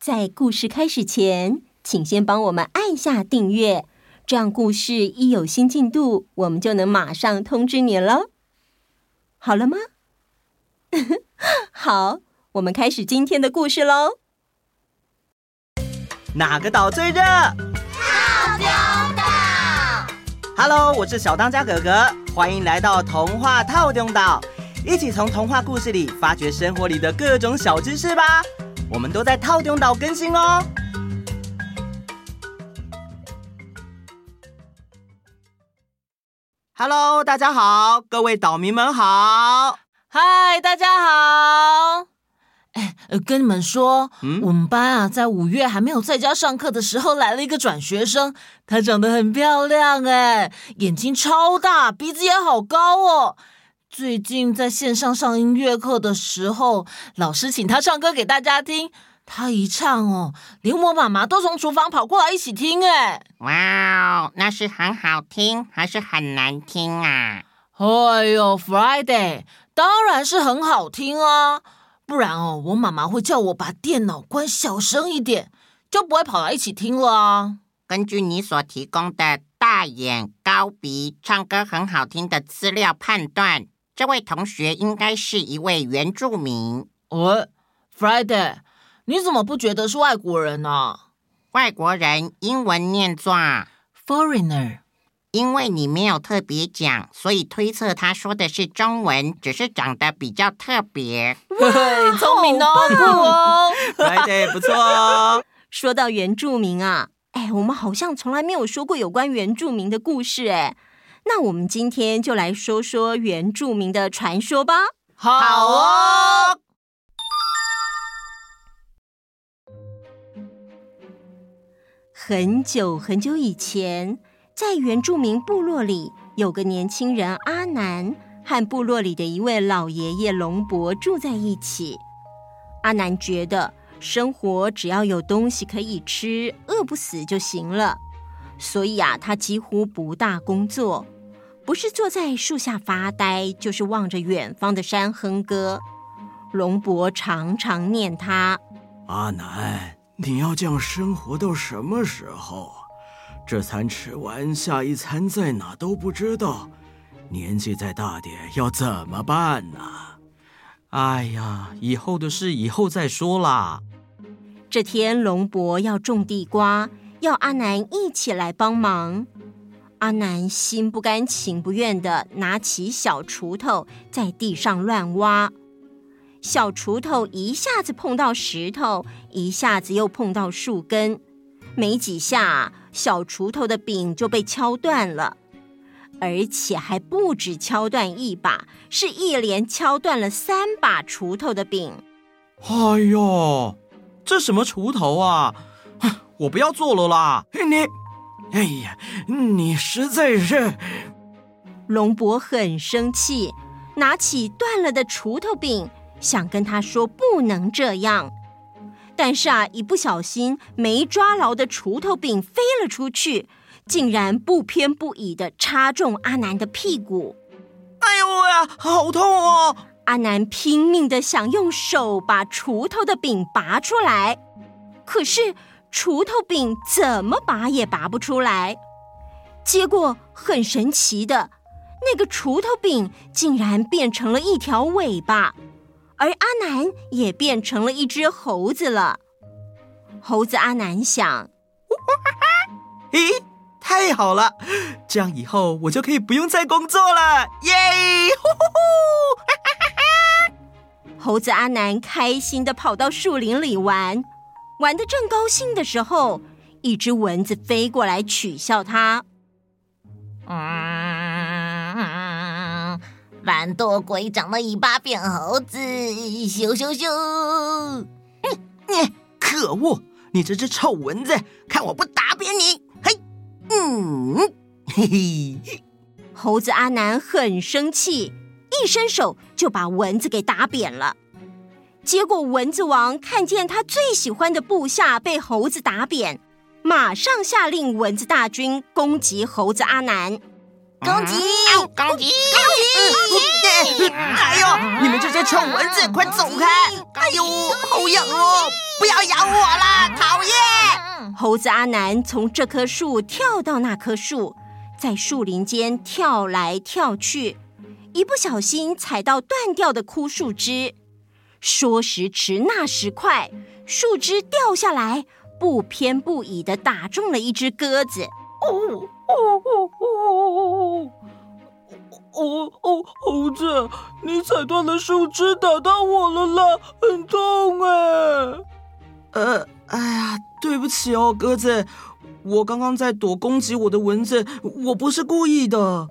在故事开始前，请先帮我们按下订阅，这样故事一有新进度，我们就能马上通知你喽。好了吗？好，我们开始今天的故事喽。哪个岛最热？套丁岛。Hello，我是小当家哥哥，欢迎来到童话套丁岛，一起从童话故事里发掘生活里的各种小知识吧。我们都在套丁岛更新哦。Hello，大家好，各位岛民们好。嗨，大家好。哎，跟你们说，嗯，我们班啊，在五月还没有在家上课的时候，来了一个转学生。她长得很漂亮，哎，眼睛超大，鼻子也好高哦。最近在线上上音乐课的时候，老师请他唱歌给大家听。他一唱哦，连我妈妈都从厨房跑过来一起听。哎，哇哦，那是很好听还是很难听啊？哎呦，Friday，当然是很好听啊。不然哦，我妈妈会叫我把电脑关小声一点，就不会跑来一起听了啊。根据你所提供的大眼高鼻、唱歌很好听的资料判断，这位同学应该是一位原住民。哦，Friday，你怎么不觉得是外国人呢？外国人英文念作 foreigner。因为你没有特别讲，所以推测他说的是中文，只是长得比较特别。哇，聪明哦，来的不错哦。说到原住民啊，哎，我们好像从来没有说过有关原住民的故事哎。那我们今天就来说说原住民的传说吧。好哦。很久很久以前。在原住民部落里，有个年轻人阿南和部落里的一位老爷爷龙伯住在一起。阿南觉得生活只要有东西可以吃，饿不死就行了，所以啊，他几乎不大工作，不是坐在树下发呆，就是望着远方的山哼歌。龙伯常常念他：“阿南，你要这样生活到什么时候？”这餐吃完，下一餐在哪都不知道。年纪再大点，要怎么办呢？哎呀，以后的事以后再说啦。这天，龙伯要种地瓜，要阿南一起来帮忙。阿南心不甘情不愿地拿起小锄头，在地上乱挖。小锄头一下子碰到石头，一下子又碰到树根，没几下。小锄头的柄就被敲断了，而且还不止敲断一把，是一连敲断了三把锄头的柄。哎呦，这什么锄头啊！我不要做了啦！你，哎呀，你实在是……龙伯很生气，拿起断了的锄头柄，想跟他说不能这样。但是啊，一不小心没抓牢的锄头柄飞了出去，竟然不偏不倚的插中阿南的屁股。哎呦呀，好痛哦！阿南拼命的想用手把锄头的柄拔出来，可是锄头柄怎么拔也拔不出来。结果很神奇的，那个锄头柄竟然变成了一条尾巴。而阿南也变成了一只猴子了。猴子阿南想：“咦，太好了，这样以后我就可以不用再工作了，耶！”呼呼呼，猴子阿南开心的跑到树林里玩，玩得正高兴的时候，一只蚊子飞过来取笑他。嗯懒惰鬼长了尾巴变猴子，咻咻咻！嗯，你可恶！你这只臭蚊子，看我不打扁你！嘿，嗯，嘿嘿。猴子阿南很生气，一伸手就把蚊子给打扁了。结果蚊子王看见他最喜欢的部下被猴子打扁，马上下令蚊子大军攻击猴子阿南。攻击！攻击！攻击！哎呦，你们这些臭蚊子，快走开！哎呦，好痒哦！不要咬我了，讨厌！猴子阿南从这棵树跳到那棵树，在树林间跳来跳去，一不小心踩到断掉的枯树枝，说时迟，那时快，树枝掉下来，不偏不倚的打中了一只鸽子。哦哦哦哦哦哦！猴子，你踩断了树枝，打到我了啦，很痛哎！呃，哎呀，对不起哦，鸽子，我刚刚在躲攻击我的蚊子，我不是故意的。哦，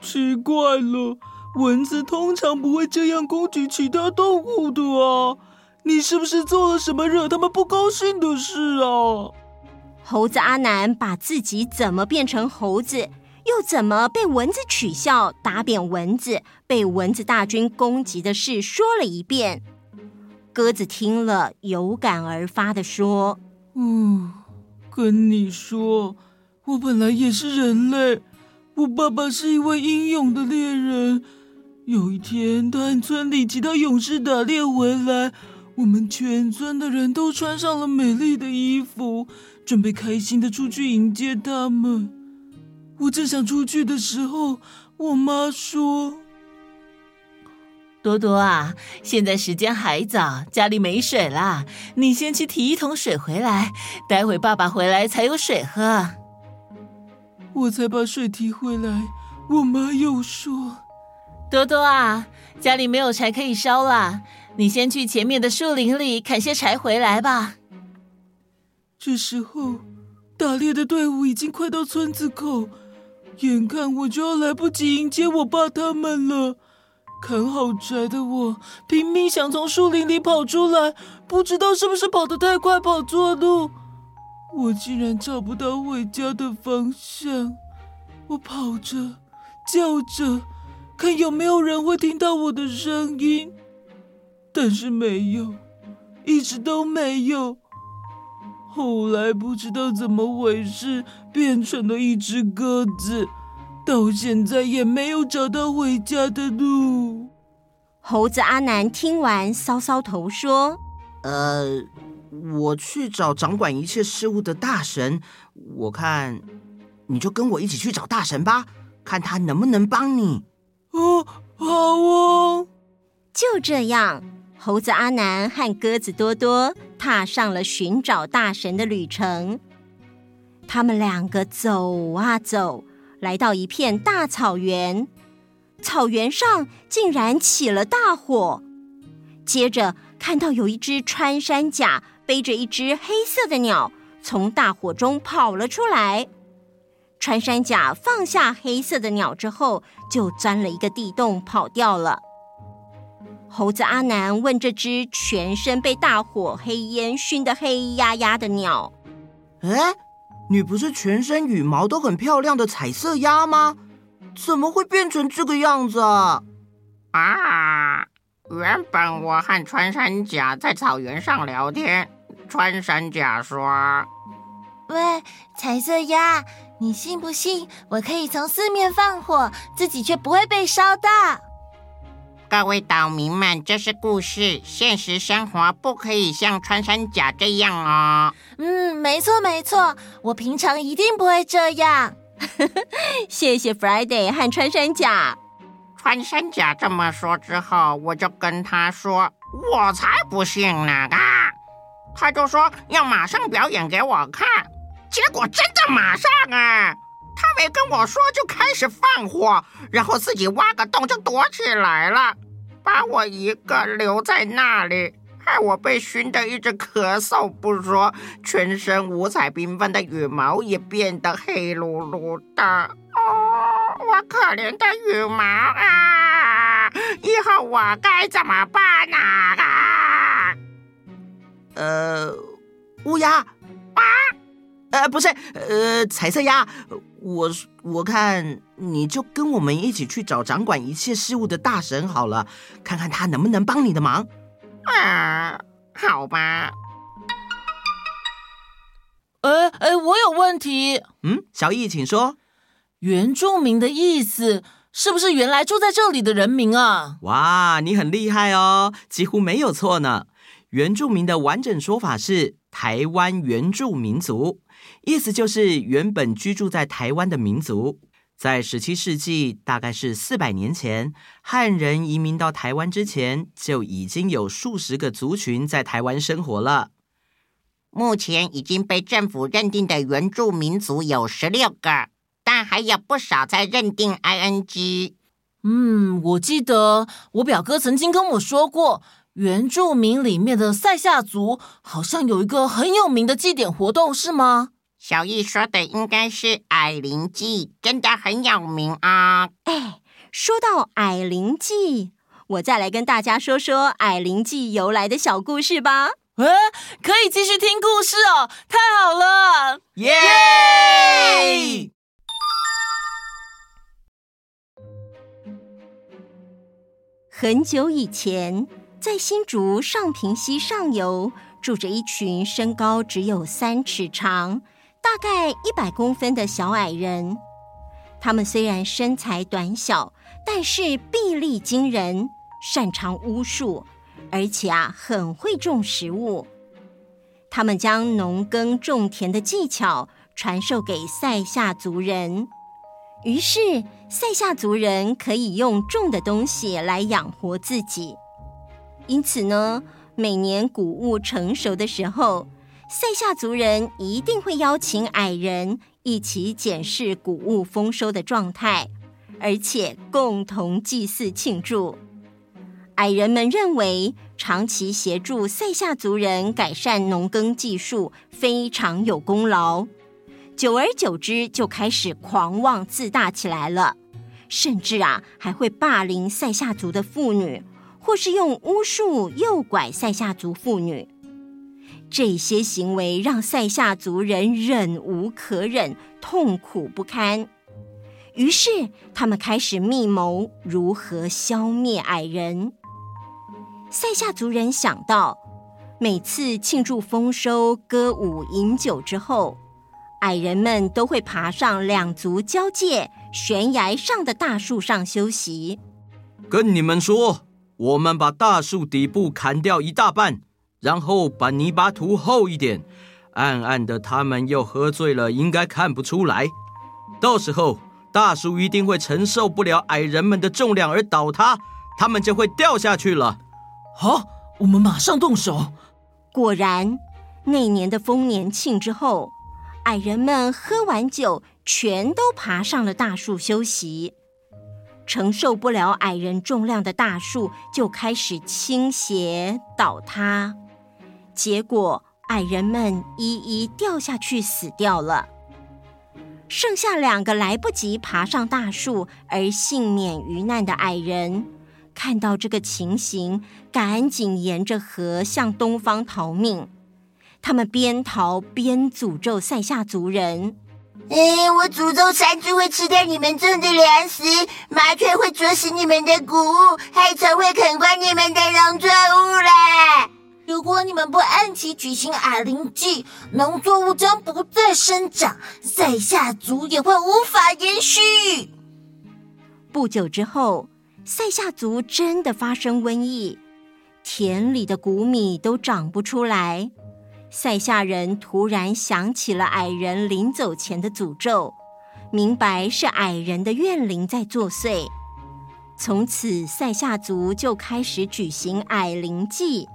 奇怪了，蚊子通常不会这样攻击其他动物的啊，你是不是做了什么惹他们不高兴的事啊？猴子阿南把自己怎么变成猴子，又怎么被蚊子取笑、打扁蚊子、被蚊子大军攻击的事说了一遍。鸽子听了，有感而发地说：“嗯，跟你说，我本来也是人类。我爸爸是一位英勇的猎人。有一天，他村里其他勇士打猎回来，我们全村的人都穿上了美丽的衣服。”准备开心的出去迎接他们。我正想出去的时候，我妈说：“多多啊，现在时间还早，家里没水啦，你先去提一桶水回来，待会爸爸回来才有水喝。”我才把水提回来，我妈又说：“多多啊，家里没有柴可以烧啦，你先去前面的树林里砍些柴回来吧。”这时候，打猎的队伍已经快到村子口，眼看我就要来不及迎接我爸他们了。砍好柴的我拼命想从树林里跑出来，不知道是不是跑得太快，跑错路，我竟然找不到回家的方向。我跑着，叫着，看有没有人会听到我的声音，但是没有，一直都没有。后来不知道怎么回事，变成了一只鸽子，到现在也没有找到回家的路。猴子阿南听完，搔搔头说：“呃，我去找掌管一切事物的大神，我看你就跟我一起去找大神吧，看他能不能帮你。”哦，好哦，就这样。猴子阿南和鸽子多多踏上了寻找大神的旅程。他们两个走啊走，来到一片大草原，草原上竟然起了大火。接着看到有一只穿山甲背着一只黑色的鸟从大火中跑了出来。穿山甲放下黑色的鸟之后，就钻了一个地洞跑掉了。猴子阿南问这只全身被大火黑烟熏得黑压压的鸟：“哎，你不是全身羽毛都很漂亮的彩色鸭吗？怎么会变成这个样子啊？”啊，原本我和穿山甲在草原上聊天，穿山甲说：“喂，彩色鸭，你信不信我可以从四面放火，自己却不会被烧到？”各位岛民们，这是故事，现实生活不可以像穿山甲这样哦。嗯，没错没错，我平常一定不会这样。谢谢 Friday 和穿山甲。穿山甲这么说之后，我就跟他说：“我才不信呢！”啊，他就说要马上表演给我看，结果真的马上啊！他没跟我说就开始放火，然后自己挖个洞就躲起来了，把我一个留在那里，害我被熏得一直咳嗽不说，全身五彩缤纷的羽毛也变得黑噜噜的。哦，我可怜的羽毛啊！以后我该怎么办呢？啊？呃，乌鸦啊，呃，不是，呃，彩色鸭。我我看你就跟我们一起去找掌管一切事物的大神好了，看看他能不能帮你的忙。啊，好吧。哎哎，我有问题。嗯，小易，请说。原住民的意思是不是原来住在这里的人民啊？哇，你很厉害哦，几乎没有错呢。原住民的完整说法是台湾原住民族，意思就是原本居住在台湾的民族。在十七世纪，大概是四百年前，汉人移民到台湾之前，就已经有数十个族群在台湾生活了。目前已经被政府认定的原住民族有十六个，但还有不少在认定 ING。嗯，我记得我表哥曾经跟我说过。原住民里面的塞夏族好像有一个很有名的祭典活动，是吗？小易说的应该是矮灵记，真的很有名啊！哎，说到矮灵记，我再来跟大家说说矮灵记由来的小故事吧。哎，可以继续听故事哦，太好了！耶！Yeah! 很久以前。在新竹上平溪上游，住着一群身高只有三尺长、大概一百公分的小矮人。他们虽然身材短小，但是臂力惊人，擅长巫术，而且啊，很会种食物。他们将农耕种田的技巧传授给塞夏族人，于是塞夏族人可以用种的东西来养活自己。因此呢，每年谷物成熟的时候，塞夏族人一定会邀请矮人一起检视谷物丰收的状态，而且共同祭祀庆祝。矮人们认为，长期协助塞夏族人改善农耕技术非常有功劳，久而久之就开始狂妄自大起来了，甚至啊，还会霸凌塞夏族的妇女。或是用巫术诱拐塞夏族妇女，这些行为让塞夏族人忍无可忍，痛苦不堪。于是，他们开始密谋如何消灭矮人。塞夏族人想到，每次庆祝丰收、歌舞饮酒之后，矮人们都会爬上两族交界悬崖上的大树上休息。跟你们说。我们把大树底部砍掉一大半，然后把泥巴涂厚一点，暗暗的，他们又喝醉了，应该看不出来。到时候，大树一定会承受不了矮人们的重量而倒塌，他们就会掉下去了。好，我们马上动手。果然，那年的丰年庆之后，矮人们喝完酒，全都爬上了大树休息。承受不了矮人重量的大树就开始倾斜倒塌，结果矮人们一一掉下去死掉了。剩下两个来不及爬上大树而幸免于难的矮人，看到这个情形，赶紧沿着河向东方逃命。他们边逃边诅咒塞夏族人。哎，我诅咒山猪会吃掉你们种的粮食，麻雀会啄食你们的谷物，害虫会啃光你们的农作物！你们不按期举行矮灵祭，农作物将不再生长，塞夏族也会无法延续。不久之后，塞夏族真的发生瘟疫，田里的谷米都长不出来。塞夏人突然想起了矮人临走前的诅咒，明白是矮人的怨灵在作祟。从此，塞夏族就开始举行矮灵祭，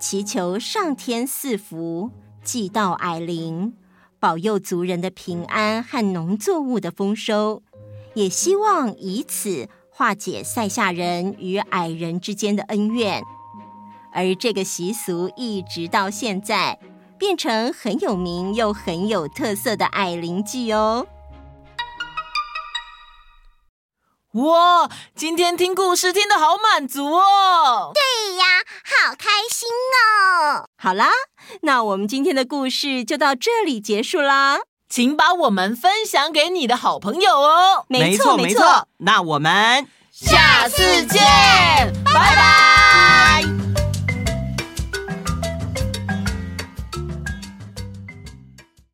祈求上天赐福，祭悼矮灵，保佑族人的平安和农作物的丰收，也希望以此化解塞夏人与矮人之间的恩怨。而这个习俗一直到现在。变成很有名又很有特色的矮灵祭哦！哇，今天听故事听得好满足哦！对呀，好开心哦！好啦，那我们今天的故事就到这里结束啦，请把我们分享给你的好朋友哦！没错没错，那我们下次见，拜拜。